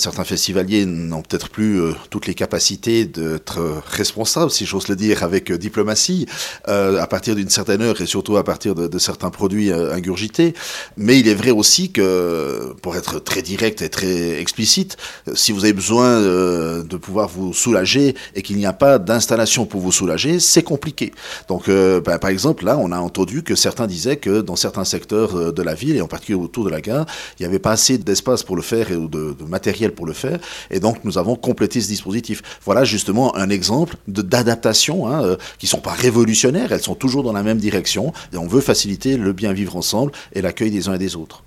Certains festivaliers n'ont peut-être plus euh, toutes les capacités d'être euh, responsables, si j'ose le dire, avec euh, diplomatie, à partir d'une certaine heure et surtout à partir de, certains produits ingurgités. Mais il est vrai aussi que, pour être très direct et très explicite, si vous avez besoin de pouvoir vous soulager et qu'il n'y a pas d'installation pour vous soulager, c'est compliqué. Donc, ben, par exemple, là, on a entendu que certains disaient que dans certains secteurs de la ville, et en particulier autour de la gare, il n'y avait pas assez d'espace pour le faire et de matériel pour le faire. Et donc, nous avons complété ce dispositif. Voilà justement un exemple d'adaptation hein, euh, qui ne sont pas révolutionnaires, elles sont toujours dans la même direction. Et on veut faciliter le bien vivre ensemble et l'accueil des uns et des autres.